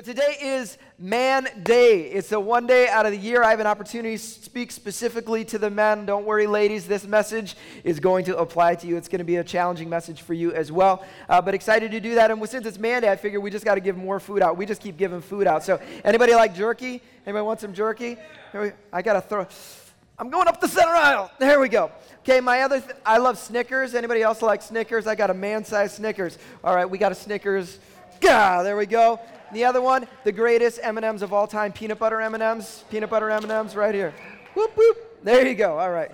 So today is Man Day. It's the one day out of the year I have an opportunity to speak specifically to the men. Don't worry, ladies, this message is going to apply to you. It's going to be a challenging message for you as well. Uh, but excited to do that. And since it's Man Day, I figure we just got to give more food out. We just keep giving food out. So anybody like jerky? Anybody want some jerky? I got to throw. I'm going up the center aisle. There we go. Okay, my other, th- I love Snickers. Anybody else like Snickers? I got a man-sized Snickers. All right, we got a Snickers. Gah, there we go. The other one, the greatest M&Ms of all time, peanut butter M&Ms. Peanut butter M&Ms right here. Whoop, whoop. There you go. All right.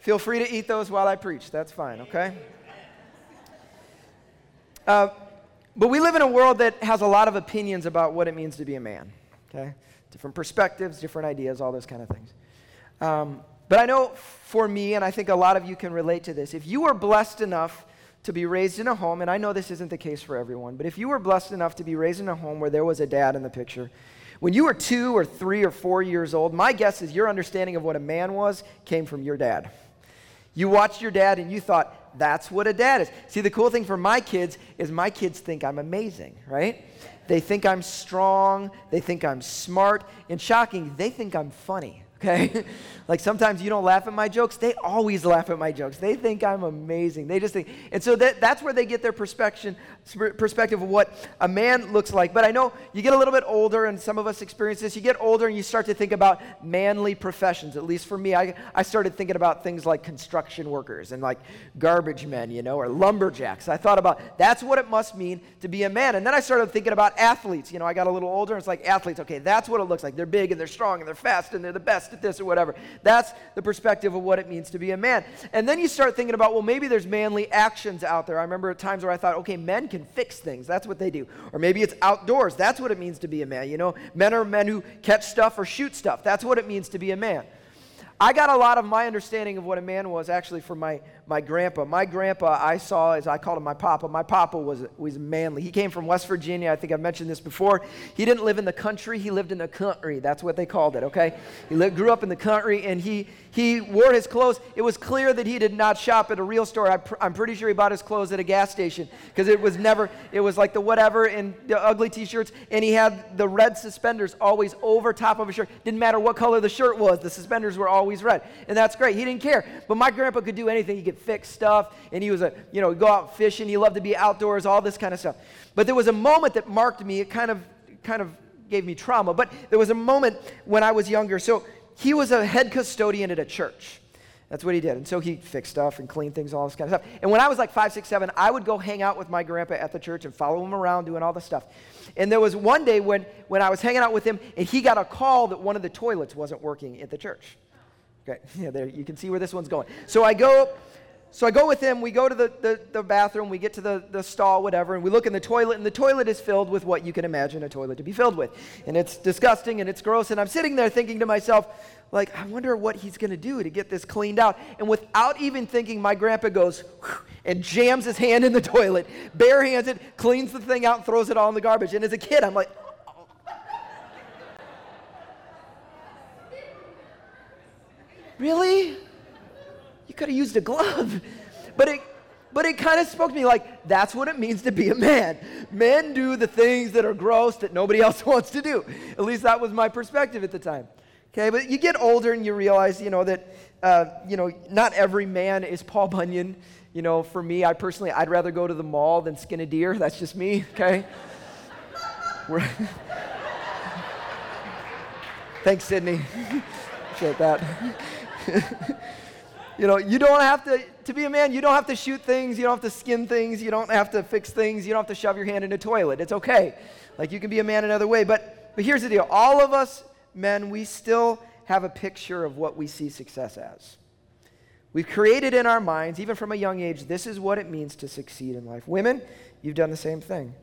Feel free to eat those while I preach. That's fine, okay? Uh, but we live in a world that has a lot of opinions about what it means to be a man, okay? Different perspectives, different ideas, all those kind of things. Um, but I know for me, and I think a lot of you can relate to this, if you were blessed enough to be raised in a home, and I know this isn't the case for everyone, but if you were blessed enough to be raised in a home where there was a dad in the picture, when you were two or three or four years old, my guess is your understanding of what a man was came from your dad. You watched your dad and you thought, that's what a dad is. See, the cool thing for my kids is my kids think I'm amazing, right? They think I'm strong. They think I'm smart. And shocking, they think I'm funny okay? like sometimes you don't laugh at my jokes. They always laugh at my jokes. They think I'm amazing. They just think, and so that, that's where they get their perspective, perspective of what a man looks like. But I know you get a little bit older, and some of us experience this. You get older and you start to think about manly professions. At least for me, I, I started thinking about things like construction workers and like garbage men, you know, or lumberjacks. I thought about that's what it must mean to be a man. And then I started thinking about athletes. You know, I got a little older, and it's like athletes. Okay, that's what it looks like. They're big and they're strong and they're fast and they're the best at this or whatever. That's the perspective of what it means to be a man. And then you start thinking about, well, maybe there's manly actions out there. I remember at times where I thought, okay, men can fix things. That's what they do. Or maybe it's outdoors. That's what it means to be a man. You know, men are men who catch stuff or shoot stuff. That's what it means to be a man. I got a lot of my understanding of what a man was actually from my, my grandpa. My grandpa, I saw, as I called him my papa, my papa was, was manly. He came from West Virginia. I think I've mentioned this before. He didn't live in the country, he lived in the country. That's what they called it, okay? He lived, grew up in the country and he, he wore his clothes. It was clear that he did not shop at a real store. I I'm pretty sure he bought his clothes at a gas station because it was never, it was like the whatever and the ugly t shirts. And he had the red suspenders always over top of his shirt. Didn't matter what color the shirt was, the suspenders were always red. And that's great. He didn't care. But my grandpa could do anything. He could fix stuff. And he was a, you know, go out fishing. He loved to be outdoors, all this kind of stuff. But there was a moment that marked me. It kind of, kind of gave me trauma. But there was a moment when I was younger. So he was a head custodian at a church. That's what he did. And so he fixed stuff and cleaned things, all this kind of stuff. And when I was like five, six, seven, I would go hang out with my grandpa at the church and follow him around doing all this stuff. And there was one day when, when I was hanging out with him and he got a call that one of the toilets wasn't working at the church. Okay, yeah, there, you can see where this one's going. So I go, so I go with him, we go to the, the, the, bathroom, we get to the, the stall, whatever, and we look in the toilet, and the toilet is filled with what you can imagine a toilet to be filled with. And it's disgusting and it's gross, and I'm sitting there thinking to myself, like, I wonder what he's going to do to get this cleaned out. And without even thinking, my grandpa goes and jams his hand in the toilet, bare hands it, cleans the thing out, and throws it all in the garbage. And as a kid, I'm like, oh. Really? You could have used a glove. But it but it kind of spoke to me like that's what it means to be a man. Men do the things that are gross that nobody else wants to do. At least that was my perspective at the time. Okay, but you get older and you realize, you know, that, uh, you know, not every man is Paul Bunyan. You know, for me, I personally, I'd rather go to the mall than skin a deer. That's just me. Okay. Thanks, Sydney. Appreciate that. You know, you don't have to, to be a man, you don't have to shoot things, you don't have to skin things, you don't have to fix things, you don't have to shove your hand in a toilet. It's okay. Like you can be a man another way. But, but here's the deal all of us men, we still have a picture of what we see success as. We've created in our minds, even from a young age, this is what it means to succeed in life. Women, you've done the same thing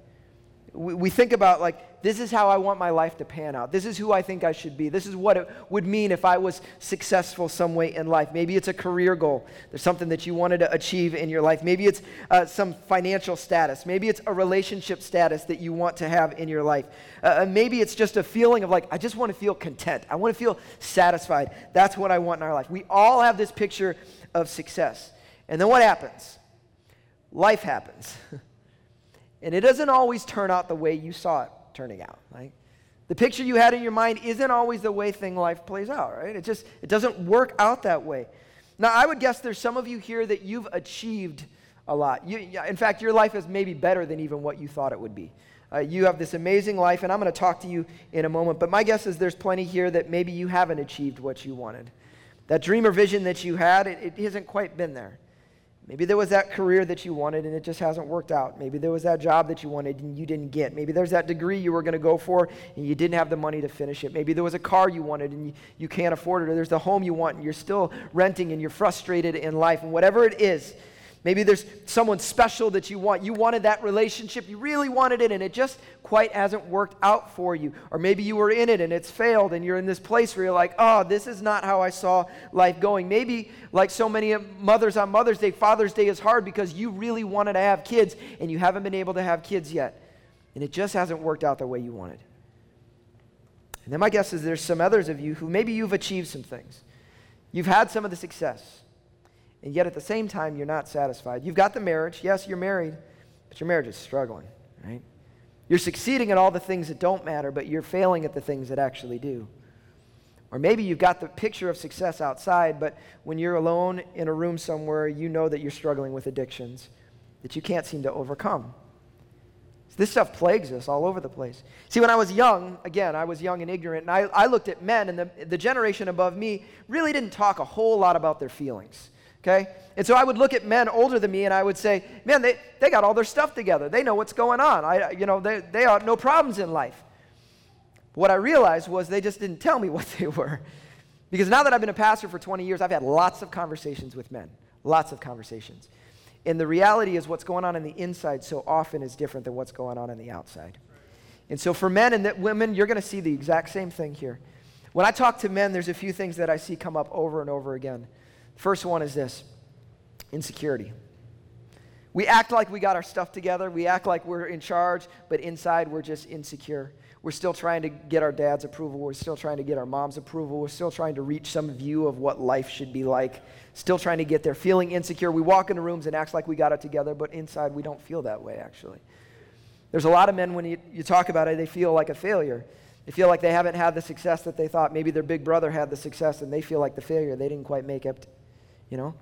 we, we think about like this is how i want my life to pan out. This is who i think i should be. This is what it would mean if i was successful some way in life. Maybe it's a career goal. There's something that you wanted to achieve in your life. Maybe it's uh, some financial status. Maybe it's a relationship status that you want to have in your life. Uh, uh maybe it's just a feeling of like i just want to feel content. I want to feel satisfied. That's what i want in our life. We all have this picture of success. And then what happens? Life happens. And it doesn't always turn out the way you saw it. Turning out. Right? The picture you had in your mind isn't always the way thing life plays out, right? It just it doesn't work out that way. Now, I would guess there's some of you here that you've achieved a lot. You, in fact, your life is maybe better than even what you thought it would be. Uh, you have this amazing life, and I'm going to talk to you in a moment. But my guess is there's plenty here that maybe you haven't achieved what you wanted. That dream or vision that you had, it, it hasn't quite been there. Maybe there was that career that you wanted and it just hasn't worked out. Maybe there was that job that you wanted and you didn't get. Maybe there's that degree you were going to go for and you didn't have the money to finish it. Maybe there was a car you wanted and you, you can't afford it. Or there's the home you want and you're still renting and you're frustrated in life. And whatever it is, Maybe there's someone special that you want. You wanted that relationship, you really wanted it, and it just quite hasn't worked out for you. Or maybe you were in it and it's failed, and you're in this place where you're like, oh, this is not how I saw life going. Maybe, like so many mothers on Mother's Day, Father's Day is hard because you really wanted to have kids, and you haven't been able to have kids yet. And it just hasn't worked out the way you wanted. And then my guess is there's some others of you who maybe you've achieved some things. You've had some of the success and yet at the same time, you're not satisfied. You've got the marriage. Yes, you're married, but your marriage is struggling, right? You're succeeding at all the things that don't matter, but you're failing at the things that actually do. Or maybe you've got the picture of success outside, but when you're alone in a room somewhere, you know that you're struggling with addictions that you can't seem to overcome. This stuff plagues us all over the place. See, when I was young, again, I was young and ignorant, and I, I looked at men, and the, the generation above me really didn't talk a whole lot about their feelings okay? And so I would look at men older than me and I would say, man, they, they got all their stuff together. They know what's going on. I, you know, they, they have no problems in life. What I realized was they just didn't tell me what they were. Because now that I've been a pastor for 20 years, I've had lots of conversations with men, lots of conversations. And the reality is, what's going on in the inside so often is different than what's going on in the outside. And so, for men and women, you're going to see the exact same thing here. When I talk to men, there's a few things that I see come up over and over again. First one is this insecurity. We act like we got our stuff together. We act like we're in charge, but inside we're just insecure. We're still trying to get our dad's approval. We're still trying to get our mom's approval. We're still trying to reach some view of what life should be like. Still trying to get there, feeling insecure. We walk into rooms and act like we got it together, but inside we don't feel that way, actually. There's a lot of men, when you, you talk about it, they feel like a failure. They feel like they haven't had the success that they thought. Maybe their big brother had the success and they feel like the failure. They didn't quite make it you know?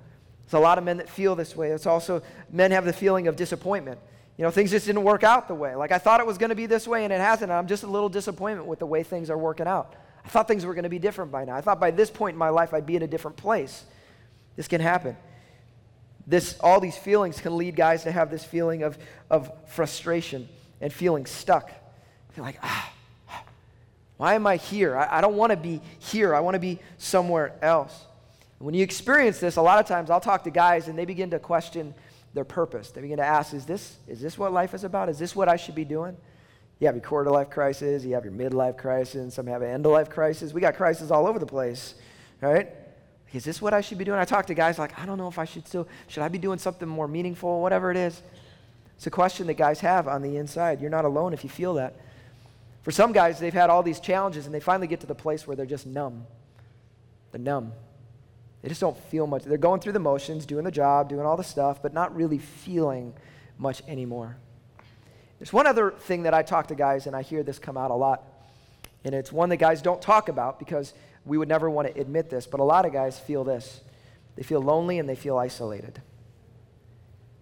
There's a lot of men that feel this way. It's also, men have the feeling of disappointment. You know, things just didn't work out the way. Like I thought it was going to be this way and it hasn't. I'm just a little disappointment with the way things are working out. I thought things were going to be different by now. I thought by this point in my life I'd be in a different place. This can happen. This, all these feelings can lead guys to have this feeling of, of frustration and feeling stuck. Feel like, ah, why am I here? I, I don't want to be here. I want to be somewhere else. When you experience this, a lot of times I'll talk to guys and they begin to question their purpose. They begin to ask, is this, is this what life is about? Is this what I should be doing? You have your quarter life crisis, you have your midlife crisis, some have an end of life crisis. We got crises all over the place, right? Is this what I should be doing? I talk to guys like, I don't know if I should still, should I be doing something more meaningful, whatever it is. It's a question that guys have on the inside. You're not alone if you feel that. For some guys, they've had all these challenges and they finally get to the place where they're just numb. They're numb. They just don't feel much. They're going through the motions, doing the job, doing all the stuff, but not really feeling much anymore. There's one other thing that I talk to guys, and I hear this come out a lot. And it's one that guys don't talk about because we would never want to admit this, but a lot of guys feel this. They feel lonely and they feel isolated.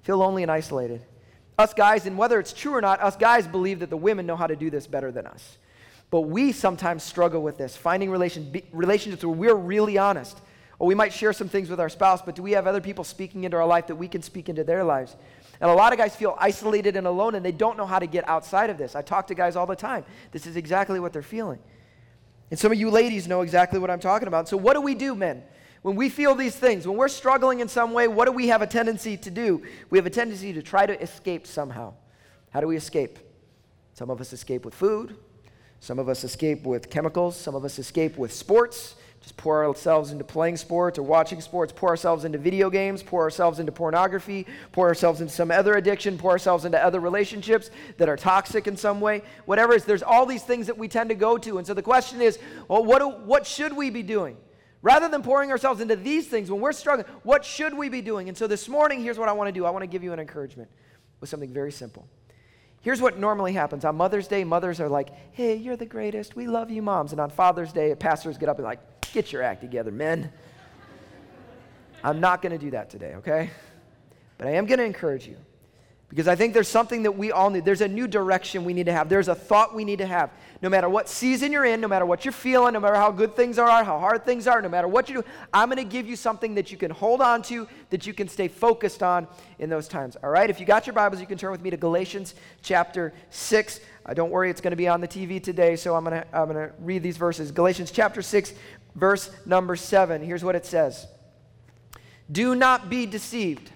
Feel lonely and isolated. Us guys, and whether it's true or not, us guys believe that the women know how to do this better than us. But we sometimes struggle with this, finding relation, relationships where we're really honest or we might share some things with our spouse, but do we have other people speaking into our life that we can speak into their lives? And a lot of guys feel isolated and alone and they don't know how to get outside of this. I talk to guys all the time. This is exactly what they're feeling. And some of you ladies know exactly what I'm talking about. So, what do we do, men? When we feel these things, when we're struggling in some way, what do we have a tendency to do? We have a tendency to try to escape somehow. How do we escape? Some of us escape with food. Some of us escape with chemicals. Some of us escape with sports just pour ourselves into playing sports or watching sports, pour ourselves into video games, pour ourselves into pornography, pour ourselves into some other addiction, pour ourselves into other relationships that are toxic in some way. Whatever it is, there's all these things that we tend to go to. And so the question is, well, what, do, what should we be doing? Rather than pouring ourselves into these things when we're struggling, what should we be doing? And so this morning, here's what I want to do I want to give you an encouragement with something very simple. Here's what normally happens. On Mother's Day, mothers are like, hey, you're the greatest. We love you, moms. And on Father's Day, pastors get up and like, get your act together, men. I'm not going to do that today, okay? But I am going to encourage you because I think there's something that we all need. There's a new direction we need to have. There's a thought we need to have. No matter what season you're in, no matter what you're feeling, no matter how good things are, how hard things are, no matter what you do, I'm going to give you something that you can hold on to, that you can stay focused on in those times. All right? If you got your Bibles, you can turn with me to Galatians chapter 6. Uh, don't worry, it's going to be on the TV today, so I'm going I'm going to read these verses. Galatians chapter 6, verse number 7. Here's what it says Do not be deceived.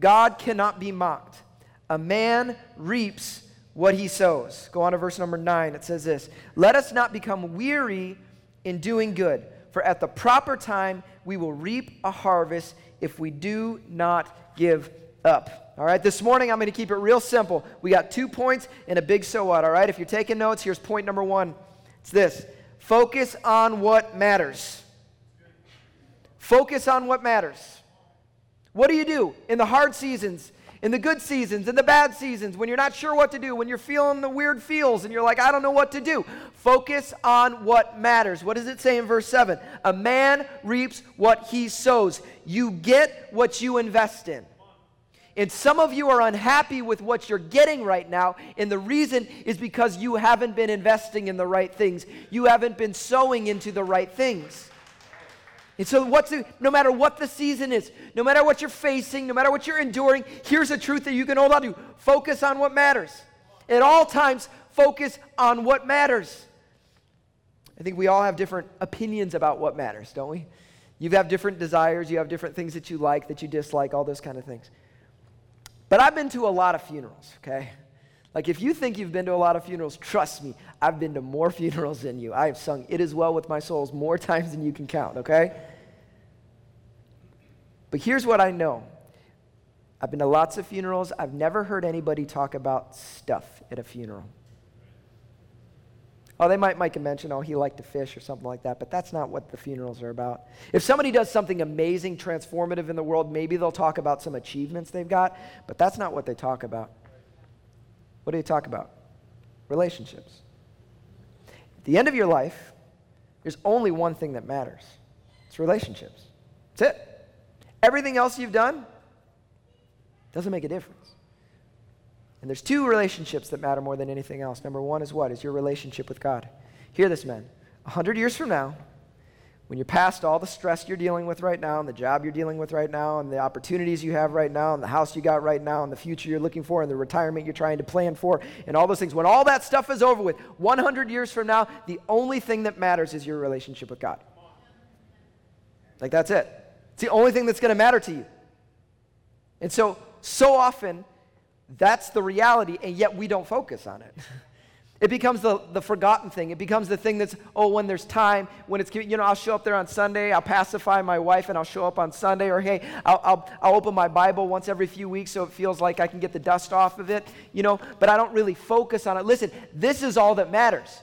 God cannot be mocked. A man reaps what he sows. Go on to verse number nine. It says this Let us not become weary in doing good, for at the proper time we will reap a harvest if we do not give up. All right, this morning I'm going to keep it real simple. We got two points and a big so what. All right, if you're taking notes, here's point number one it's this focus on what matters. Focus on what matters. What do you do in the hard seasons? in the good seasons, in the bad seasons, when you're not sure what to do, when you're feeling the weird feels and you're like, I don't know what to do. Focus on what matters. What does it say in verse 7? A man reaps what he sows. You get what you invest in. And some of you are unhappy with what you're getting right now, and the reason is because you haven't been investing in the right things. You haven't been sowing into the right things. And so, what's the, no matter what the season is, no matter what you're facing, no matter what you're enduring, here's a truth that you can hold on to. Focus on what matters. At all times, focus on what matters. I think we all have different opinions about what matters, don't we? You have different desires, you have different things that you like, that you dislike, all those kind of things. But I've been to a lot of funerals, okay? Like, if you think you've been to a lot of funerals, trust me, I've been to more funerals than you. I have sung It Is Well with My Souls more times than you can count, okay? But here's what I know I've been to lots of funerals. I've never heard anybody talk about stuff at a funeral. Oh, they might make a mention, oh, he liked to fish or something like that, but that's not what the funerals are about. If somebody does something amazing, transformative in the world, maybe they'll talk about some achievements they've got, but that's not what they talk about. What do they talk about? Relationships. At the end of your life, there's only one thing that matters it's relationships. That's it. Everything else you've done doesn't make a difference. And there's two relationships that matter more than anything else. Number one is what? Is your relationship with God. Hear this, men. A hundred years from now, when you're past all the stress you're dealing with right now, and the job you're dealing with right now, and the opportunities you have right now, and the house you got right now, and the future you're looking for, and the retirement you're trying to plan for, and all those things, when all that stuff is over with, 100 years from now, the only thing that matters is your relationship with God. Like, that's it. It's the only thing that's going to matter to you. And so, so often, that's the reality, and yet we don't focus on it. It becomes the, the forgotten thing. It becomes the thing that's, oh, when there's time, when it's, you know, I'll show up there on Sunday, I'll pacify my wife, and I'll show up on Sunday, or hey, I'll, I'll, I'll open my Bible once every few weeks so it feels like I can get the dust off of it, you know, but I don't really focus on it. Listen, this is all that matters.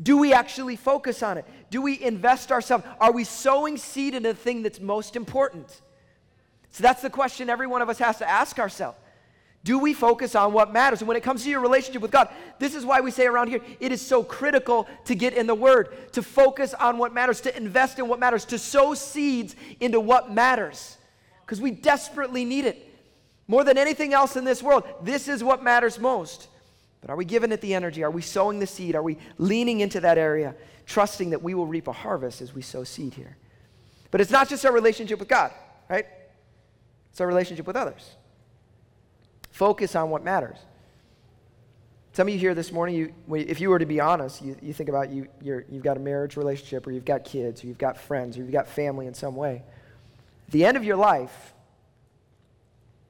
Do we actually focus on it? Do we invest ourselves? Are we sowing seed in the thing that's most important? So that's the question every one of us has to ask ourselves. Do we focus on what matters? And when it comes to your relationship with God, this is why we say around here it is so critical to get in the Word, to focus on what matters, to invest in what matters, to sow seeds into what matters. Because we desperately need it. More than anything else in this world, this is what matters most. But are we giving it the energy? Are we sowing the seed? Are we leaning into that area, trusting that we will reap a harvest as we sow seed here? But it's not just our relationship with God, right? It's our relationship with others. Focus on what matters. Some of you here this morning, you, if you were to be honest, you, you think about you, you have got a marriage relationship, or you've got kids, or you've got friends, or you've got family in some way. At the end of your life,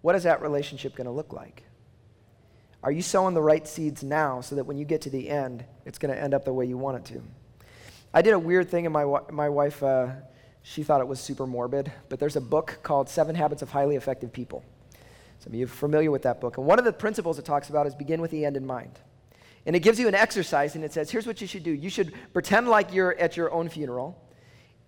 what is that relationship going to look like? Are you sowing the right seeds now so that when you get to the end, it's going to end up the way you want it to? I did a weird thing, and my, my wife, uh, she thought it was super morbid, but there's a book called Seven Habits of Highly Effective People. Some of you are familiar with that book. And one of the principles it talks about is begin with the end in mind. And it gives you an exercise, and it says, here's what you should do. You should pretend like you're at your own funeral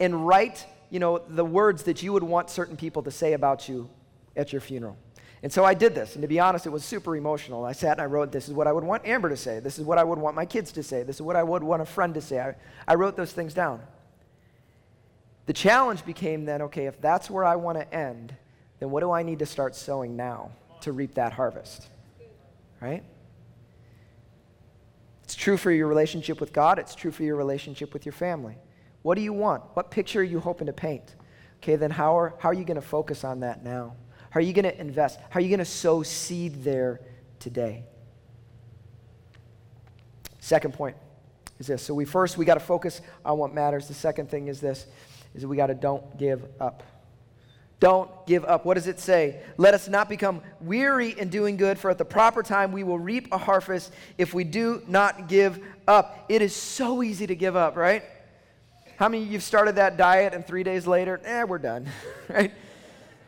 and write, you know, the words that you would want certain people to say about you at your funeral. And so I did this. And to be honest, it was super emotional. I sat and I wrote, This is what I would want Amber to say. This is what I would want my kids to say. This is what I would want a friend to say. I, I wrote those things down. The challenge became then okay, if that's where I want to end, then what do I need to start sowing now to reap that harvest? Right? It's true for your relationship with God, it's true for your relationship with your family. What do you want? What picture are you hoping to paint? Okay, then how are, how are you going to focus on that now? How are you going to invest? How are you going to sow seed there today? Second point is this. So we first we got to focus on what matters. The second thing is this is that we got to don't give up. Don't give up. What does it say? Let us not become weary in doing good, for at the proper time we will reap a harvest if we do not give up. It is so easy to give up, right? How many of you have started that diet and three days later, eh, we're done, right?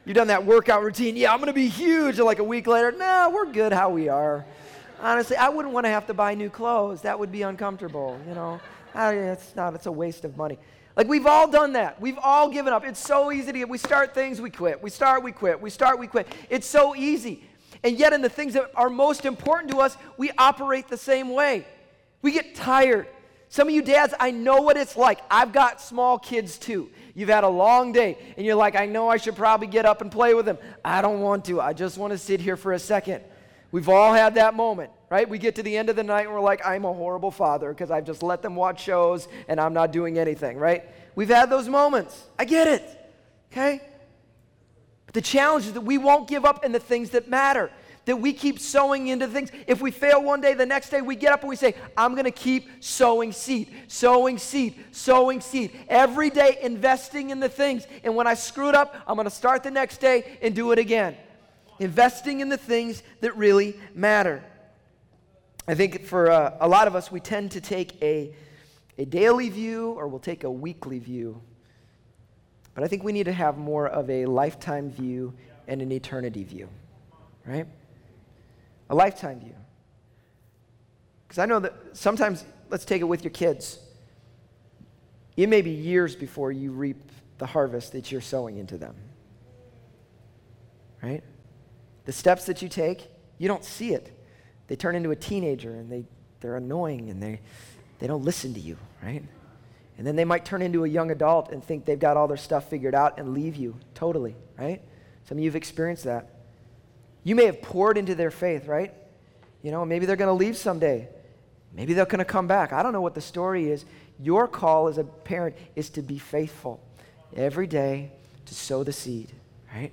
You've done that workout routine. Yeah, I'm to be huge. And like a week later, no, we're good how we are. Honestly, I wouldn't want to have to buy new clothes. That would be uncomfortable, you know. I, it's not, it's a waste of money. Like we've all done that. We've all given up. It's so easy to get. We start things, we quit. We start, we quit. We start, we quit. It's so easy. And yet, in the things that are most important to us, we operate the same way. We get tired. Some of you dads, I know what it's like. I've got small kids too. You've had a long day, and you're like, I know I should probably get up and play with them. I don't want to. I just want to sit here for a second. We've all had that moment, right? We get to the end of the night and we're like, I'm a horrible father because I've just let them watch shows and I'm not doing anything, right? We've had those moments. I get it, okay? But the challenge is that we won't give up in the things that matter, that we keep sowing into things. If we fail one day, the next day we get up and we say, I'm going to keep sowing seed, sowing seed, sowing seed. Every day investing in the things. And when I screw it up, I'm going to start the next day and do it again investing in the things that really matter. I think for uh, a lot of us, we tend to take a, a daily view or we'll take a weekly view. But I think we need to have more of a lifetime view and an eternity view, right? A lifetime view. Because I know that sometimes, let's take it with your kids. It may be years before you reap the harvest that you're sowing into them, right? The steps that you take, you don't see it. They turn into a teenager and they, they're annoying and they, they don't listen to you, right? And then they might turn into a young adult and think they've got all their stuff figured out and leave you totally, right? Some of you have experienced that. You may have poured into their faith, right? You know, maybe they're going to leave someday. Maybe they're going to come back. I don't know what the story is. Your call as a parent is to be faithful every day to sow the seed, right?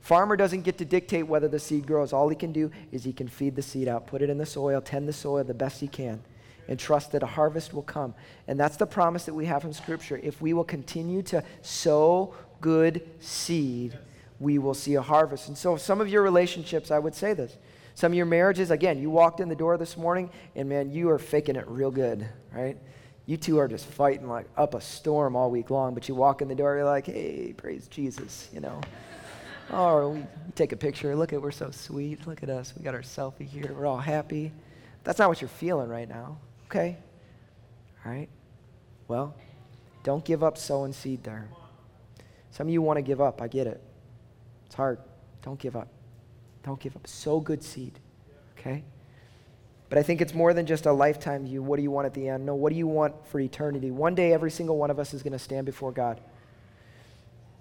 Farmer doesn't get to dictate whether the seed grows. All he can do is he can feed the seed out, put it in the soil, tend the soil the best he can, and trust that a harvest will come. And that's the promise that we have from Scripture. If we will continue to sow good seed, we will see a harvest. And so, some of your relationships, I would say this. Some of your marriages, again, you walked in the door this morning, and man, you are faking it real good, right? You two are just fighting like up a storm all week long, but you walk in the door, you're like, hey, praise Jesus, you know. Oh, we take a picture. Look at, we're so sweet. Look at us. We got our selfie here. We're all happy. That's not what you're feeling right now. Okay? All right? Well, don't give up sowing seed there. Some of you want to give up. I get it. It's hard. Don't give up. Don't give up. Sow good seed. Okay? But I think it's more than just a lifetime view. What do you want at the end? No, what do you want for eternity? One day, every single one of us is going to stand before God.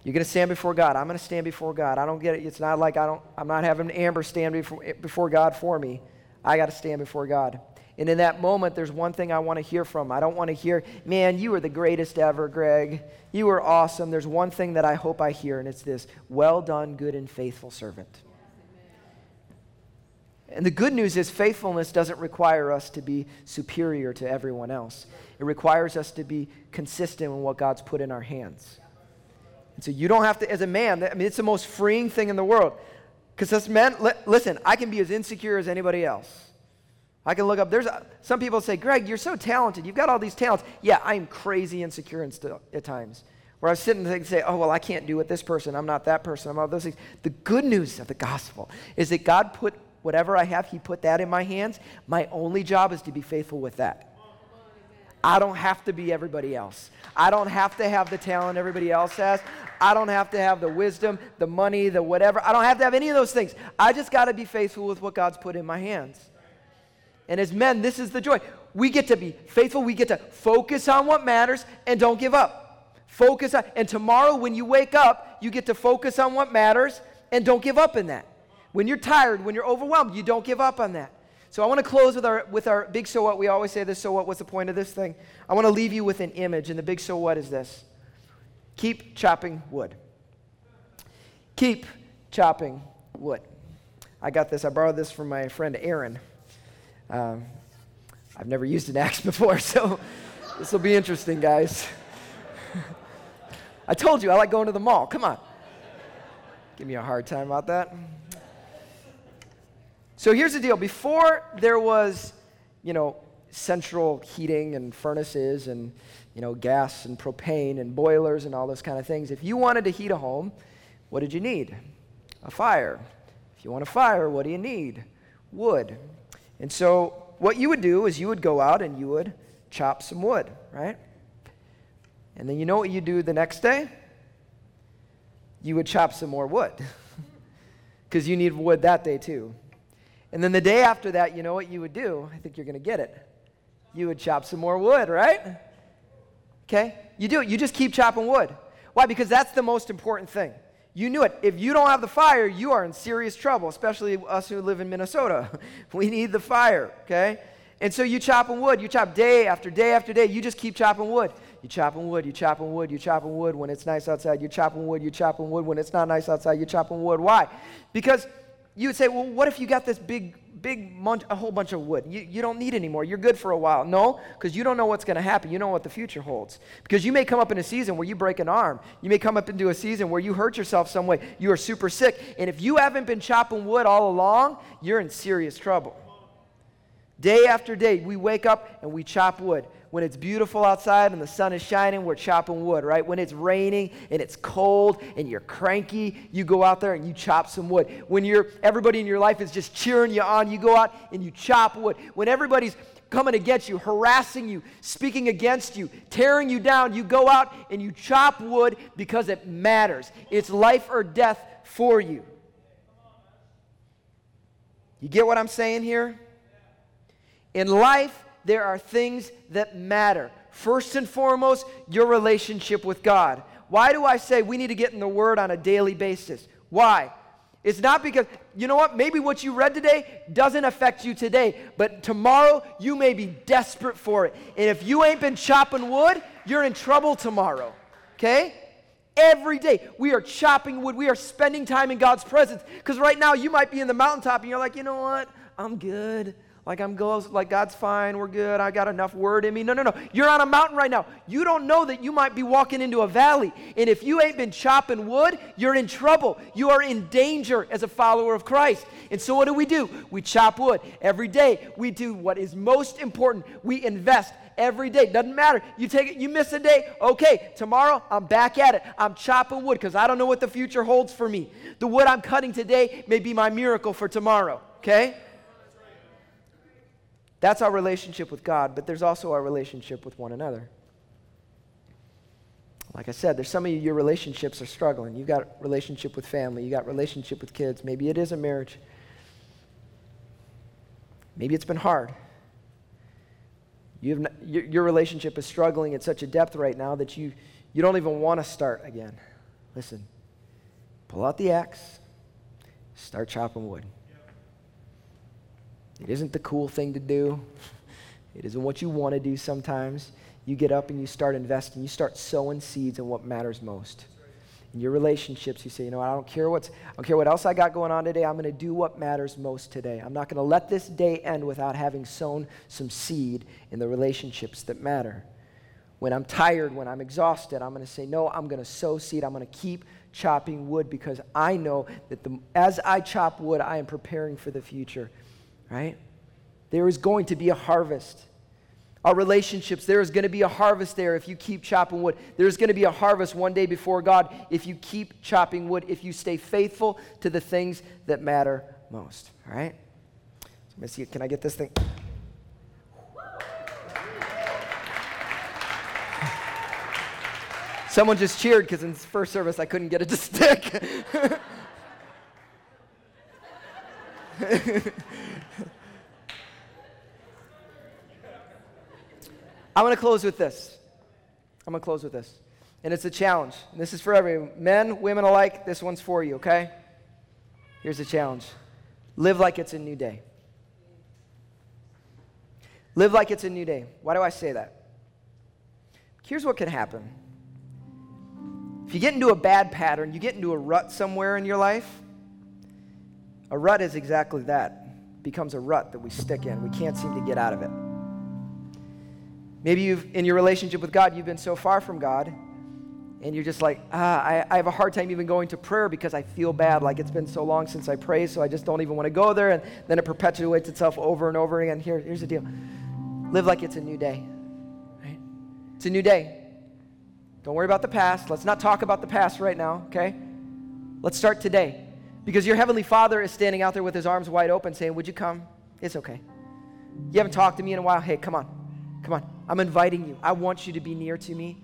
You're going to stand before God. I'm going to stand before God. I don't get it. It's not like I don't, I'm not having Amber stand before, before God for me. I got to stand before God. And in that moment, there's one thing I want to hear from. I don't want to hear, man, you were the greatest ever, Greg. You were awesome. There's one thing that I hope I hear, and it's this well done, good and faithful servant. And the good news is, faithfulness doesn't require us to be superior to everyone else. It requires us to be consistent in what God's put in our hands. And so you don't have to, as a man, I mean, it's the most freeing thing in the world. Because as men, li- listen, I can be as insecure as anybody else. I can look up, there's some people say, Greg, you're so talented. You've got all these talents. Yeah, I'm crazy insecure and still, at times. Where I sit and say, oh, well, I can't do it this person. I'm not that person. I'm all those things. The good news of the gospel is that God put whatever I have, He put that in my hands. My only job is to be faithful with that. I don't have to be everybody else. I don't have to have the talent everybody else has. I don't have to have the wisdom, the money, the whatever. I don't have to have any of those things. I just got to be faithful with what God's put in my hands. And as men, this is the joy. We get to be faithful. We get to focus on what matters and don't give up. Focus on, and tomorrow when you wake up, you get to focus on what matters and don't give up in that. When you're tired, when you're overwhelmed, you don't give up on that. So I want to close with our, with our big so what. We always say this so what. What's the point of this thing? I want to leave you with an image, and the big so what is this keep chopping wood. Keep chopping wood. I got this. I borrowed this from my friend Aaron. Um, I've never used an axe before, so this will be interesting, guys. I told you I like going to the mall. Come on. Give me a hard time about that. So here's the deal. Before there was, you know, central heating and furnaces and, you know, gas and propane and boilers and all those kind of things, if you wanted to heat a home, what did you need? A fire. If you want a fire, what do you need? Wood. And so what you would do is you would go out and you would chop some wood, right? And then you know what you do the next day? You would chop some more wood. Because you need wood that day too. And then the day after that, you know what you would do? I think you're going to get it. You would chop some more wood, right? Okay? You do it. You just keep chopping wood. Why? Because that's the most important thing. You knew it. If you don't have the fire, you are in serious trouble, especially us who live in Minnesota. we need the fire, okay? And so you chopping wood. You chop day after day after day. You just keep chopping wood. You chopping wood. You chopping wood. You chopping wood when it's nice outside. You chopping wood. You chopping wood when it's not nice outside. You chopping wood. Why? Because you would say, well, what if you got this big big bunch, a whole bunch of wood. You, you don't need anymore. You're good for a while. No, because you don't know what's going to happen. You know what the future holds. Because you may come up in a season where you break an arm. You may come up into a season where you hurt yourself some way. You are super sick. And if you haven't been chopping wood all along, you're in serious trouble. Day after day, we wake up and we chop wood. When it's beautiful outside and the sun is shining, we're chopping wood, right? When it's raining and it's cold and you're cranky, you go out there and you chop some wood. When you're everybody in your life is just cheering you on, you go out and you chop wood. When everybody's coming against you, harassing you, speaking against you, tearing you down, you go out and you chop wood because it matters. It's life or death for you. You get what I'm saying here? In life, there are things that matter. First and foremost, your relationship with God. Why do I say we need to get in the Word on a daily basis? Why? It's not because, you know what, maybe what you read today doesn't affect you today, but tomorrow you may be desperate for it. And if you ain't been chopping wood, you're in trouble tomorrow, okay? Every day we are chopping wood, we are spending time in God's presence. Because right now you might be in the mountaintop and you're like, you know what, I'm good like I'm close, like God's fine, we're good, I got enough word in me. No, no, no. You're on a mountain right now. You don't know that you might be walking into a valley. And if you ain't been chopping wood, you're in trouble. You are in danger as a follower of Christ. And so what do we do? We chop wood. Every day we do what is most important. We invest every day. Doesn't matter. You take it, you miss a day, okay, tomorrow I'm back at it. I'm chopping wood because I don't know what the future holds for me. The wood I'm cutting today may be my miracle for tomorrow, okay? That's our relationship with God, but there's also our relationship with one another. Like I said, there's some of you, your relationships are struggling. You've got relationship with family, you got relationship with kids. Maybe it is a marriage. Maybe it's been hard. Your, your relationship is struggling at such a depth right now that you, you don't even want to start again. Listen, pull out the axe, start chopping wood. It isn't the cool thing to do. It isn't what you want to do sometimes. You get up and you start investing. You start sowing seeds in what matters most. In your relationships, you say, you know, I don't care what's, I don't care what else I got going on today. I'm going to do what matters most today. I'm not going to let this day end without having sown some seed in the relationships that matter. When I'm tired, when I'm exhausted, I'm going to say, no, I'm going to sow seed. I'm going to keep chopping wood because I know that the, as I chop wood, I am preparing for the future right? There is going to be a harvest. Our relationships, there is going to be a harvest there if you keep chopping wood. There's going to be a harvest one day before God if you keep chopping wood, if you stay faithful to the things that matter most. All right? So let me see. Can I get this thing? Someone just cheered because in first service I couldn't get it to stick. I'm going to close with this. I'm going to close with this. And it's a challenge. And this is for every men, women alike. This one's for you, okay? Here's the challenge live like it's a new day. Live like it's a new day. Why do I say that? Here's what can happen. If you get into a bad pattern, you get into a rut somewhere in your life, a rut is exactly that. It becomes a rut that we stick in. We can't seem to get out of it. Maybe you've, in your relationship with God, you've been so far from God, and you're just like, ah, I, I, have a hard time even going to prayer because I feel bad. Like it's been so long since I prayed, so I just don't even want to go there. And then it perpetuates itself over and over again. Here, here's the deal live like it's a new day. Right? It's a new day. Don't worry about the past. Let's not talk about the past right now, okay? Let's start today. Because your Heavenly Father is standing out there with his arms wide open saying, Would you come? It's okay. You haven't talked to me in a while. Hey, come on. Come on. I'm inviting you. I want you to be near to me.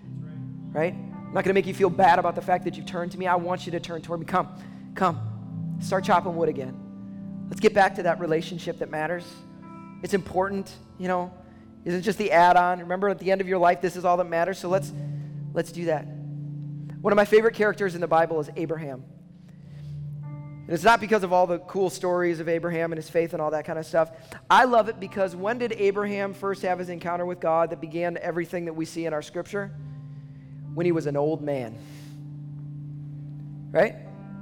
Right? I'm not going to make you feel bad about the fact that you've turned to me. I want you to turn toward me. Come. Come. Start chopping wood again. Let's get back to that relationship that matters. It's important, you know. Isn't just the add-on. Remember at the end of your life this is all that matters. So let's let's do that. One of my favorite characters in the Bible is Abraham. And it's not because of all the cool stories of Abraham and his faith and all that kind of stuff. I love it because when did Abraham first have his encounter with God that began everything that we see in our scripture? When he was an old man. Right?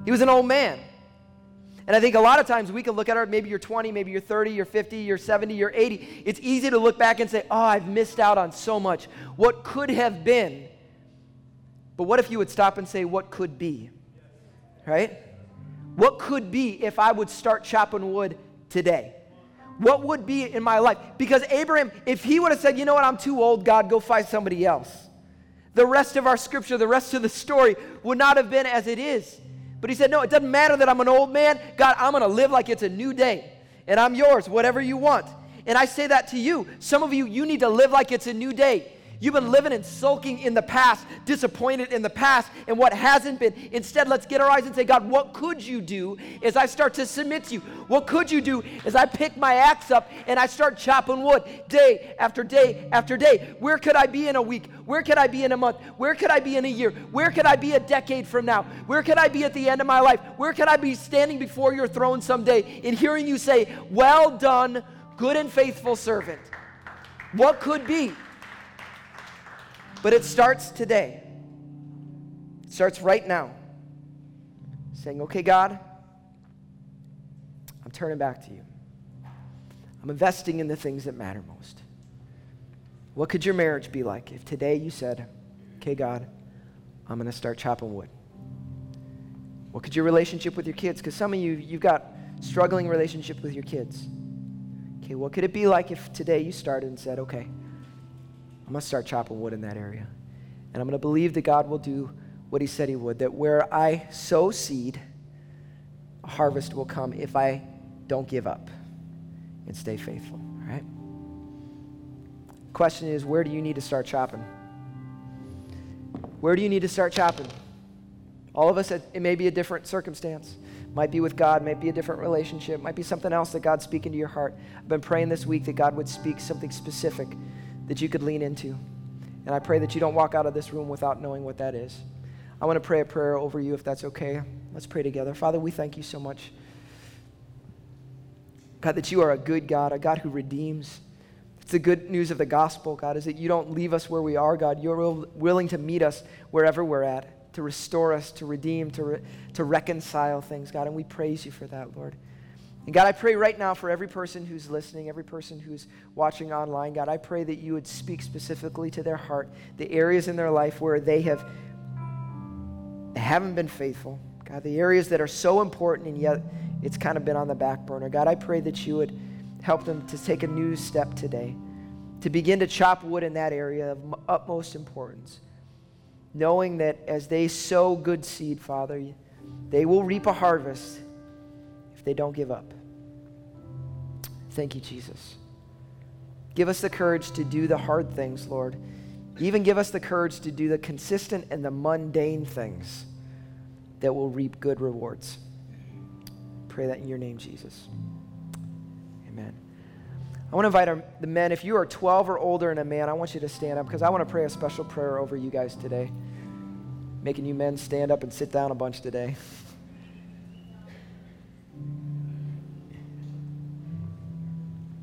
He was an old man. And I think a lot of times we can look at our, maybe you're 20, maybe you're 30, you're 50, you're 70, you're 80. It's easy to look back and say, oh, I've missed out on so much. What could have been? But what if you would stop and say, what could be? Right? What could be if I would start chopping wood today? What would be in my life? Because Abraham, if he would have said, you know what, I'm too old, God, go find somebody else, the rest of our scripture, the rest of the story would not have been as it is. But he said, no, it doesn't matter that I'm an old man. God, I'm going to live like it's a new day. And I'm yours, whatever you want. And I say that to you. Some of you, you need to live like it's a new day. You've been living and sulking in the past, disappointed in the past, and what hasn't been. Instead, let's get our eyes and say, God, what could you do as I start to submit to you? What could you do as I pick my axe up and I start chopping wood day after day after day? Where could I be in a week? Where could I be in a month? Where could I be in a year? Where could I be a decade from now? Where could I be at the end of my life? Where could I be standing before your throne someday and hearing you say, Well done, good and faithful servant? What could be? But it starts today. It starts right now. Saying, okay, God, I'm turning back to you. I'm investing in the things that matter most. What could your marriage be like if today you said, okay, God, I'm going to start chopping wood? What could your relationship with your kids? Because some of you, you've got struggling relationship with your kids. Okay, what could it be like if today you started and said, okay, I'm going to start chopping wood in that area. And I'm going to believe that God will do what He said He would, that where I sow seed, a harvest will come if I don't give up and stay faithful. All right? Question is, where do you need to start chopping? Where do you need to start chopping? All of us, it may be a different circumstance. Might be with God, might be a different relationship, might be something else that God's speaking to your heart. I've been praying this week that God would speak something specific that you could lean into. And I pray that you don't walk out of this room without knowing what that is. I want to pray a prayer over you if that's okay. Let's pray together. Father, we thank you so much. God, that you are a good God, a God who redeems. It's the good news of the gospel, God, is that you don't leave us where we are, God. You're willing to meet us wherever we're at, to restore us, to redeem, to, re- to reconcile things, God. And we praise you for that, Lord. And God, I pray right now for every person who's listening, every person who's watching online, God, I pray that you would speak specifically to their heart, the areas in their life where they have they haven't been faithful. God, the areas that are so important and yet it's kind of been on the back burner. God, I pray that you would help them to take a new step today, to begin to chop wood in that area of utmost importance, knowing that as they sow good seed, Father, they will reap a harvest if they don't give up. Thank you, Jesus. Give us the courage to do the hard things, Lord, Even give us the courage to do the consistent and the mundane things that will reap good rewards. Pray that in your name, Jesus. Amen. I want to invite our, the men, if you are 12 or older and a man, I want you to stand up because I want to pray a special prayer over you guys today. Making you men stand up and sit down a bunch today.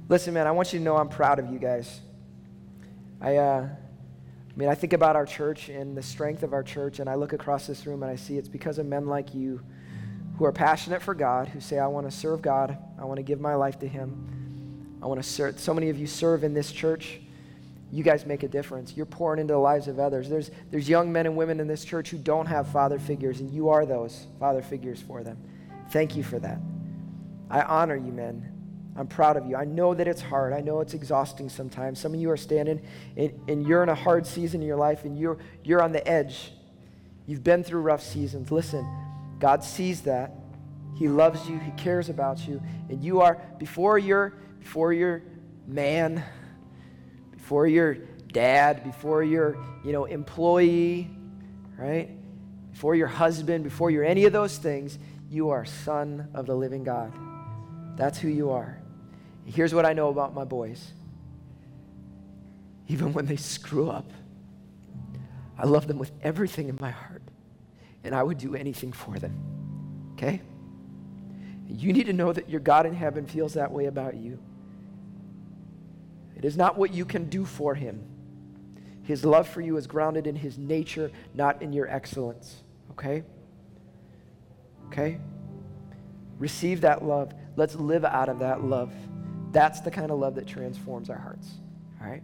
Listen, man, I want you to know I'm proud of you guys. I, uh, I mean, I think about our church and the strength of our church, and I look across this room and I see it's because of men like you who are passionate for God, who say, I want to serve God, I want to give my life to Him. I want to serve. So many of you serve in this church. You guys make a difference. You're pouring into the lives of others. There's, there's young men and women in this church who don't have father figures, and you are those father figures for them. Thank you for that. I honor you, men. I'm proud of you. I know that it's hard. I know it's exhausting sometimes. Some of you are standing and, and you're in a hard season in your life and you're, you're on the edge. You've been through rough seasons. Listen, God sees that. He loves you. He cares about you. And you are, before you're, before you're man, before you're dad, before you're, you know, employee, right? Before your husband, before you're any of those things, you are son of the living God. That's who you are. Here's what I know about my boys even when they screw up, I love them with everything in my heart, and I would do anything for them. Okay? You need to know that your God in heaven feels that way about you. It is not what you can do for him. His love for you is grounded in his nature, not in your excellence. Okay? Okay? Receive that love. Let's live out of that love. That's the kind of love that transforms our hearts. All right?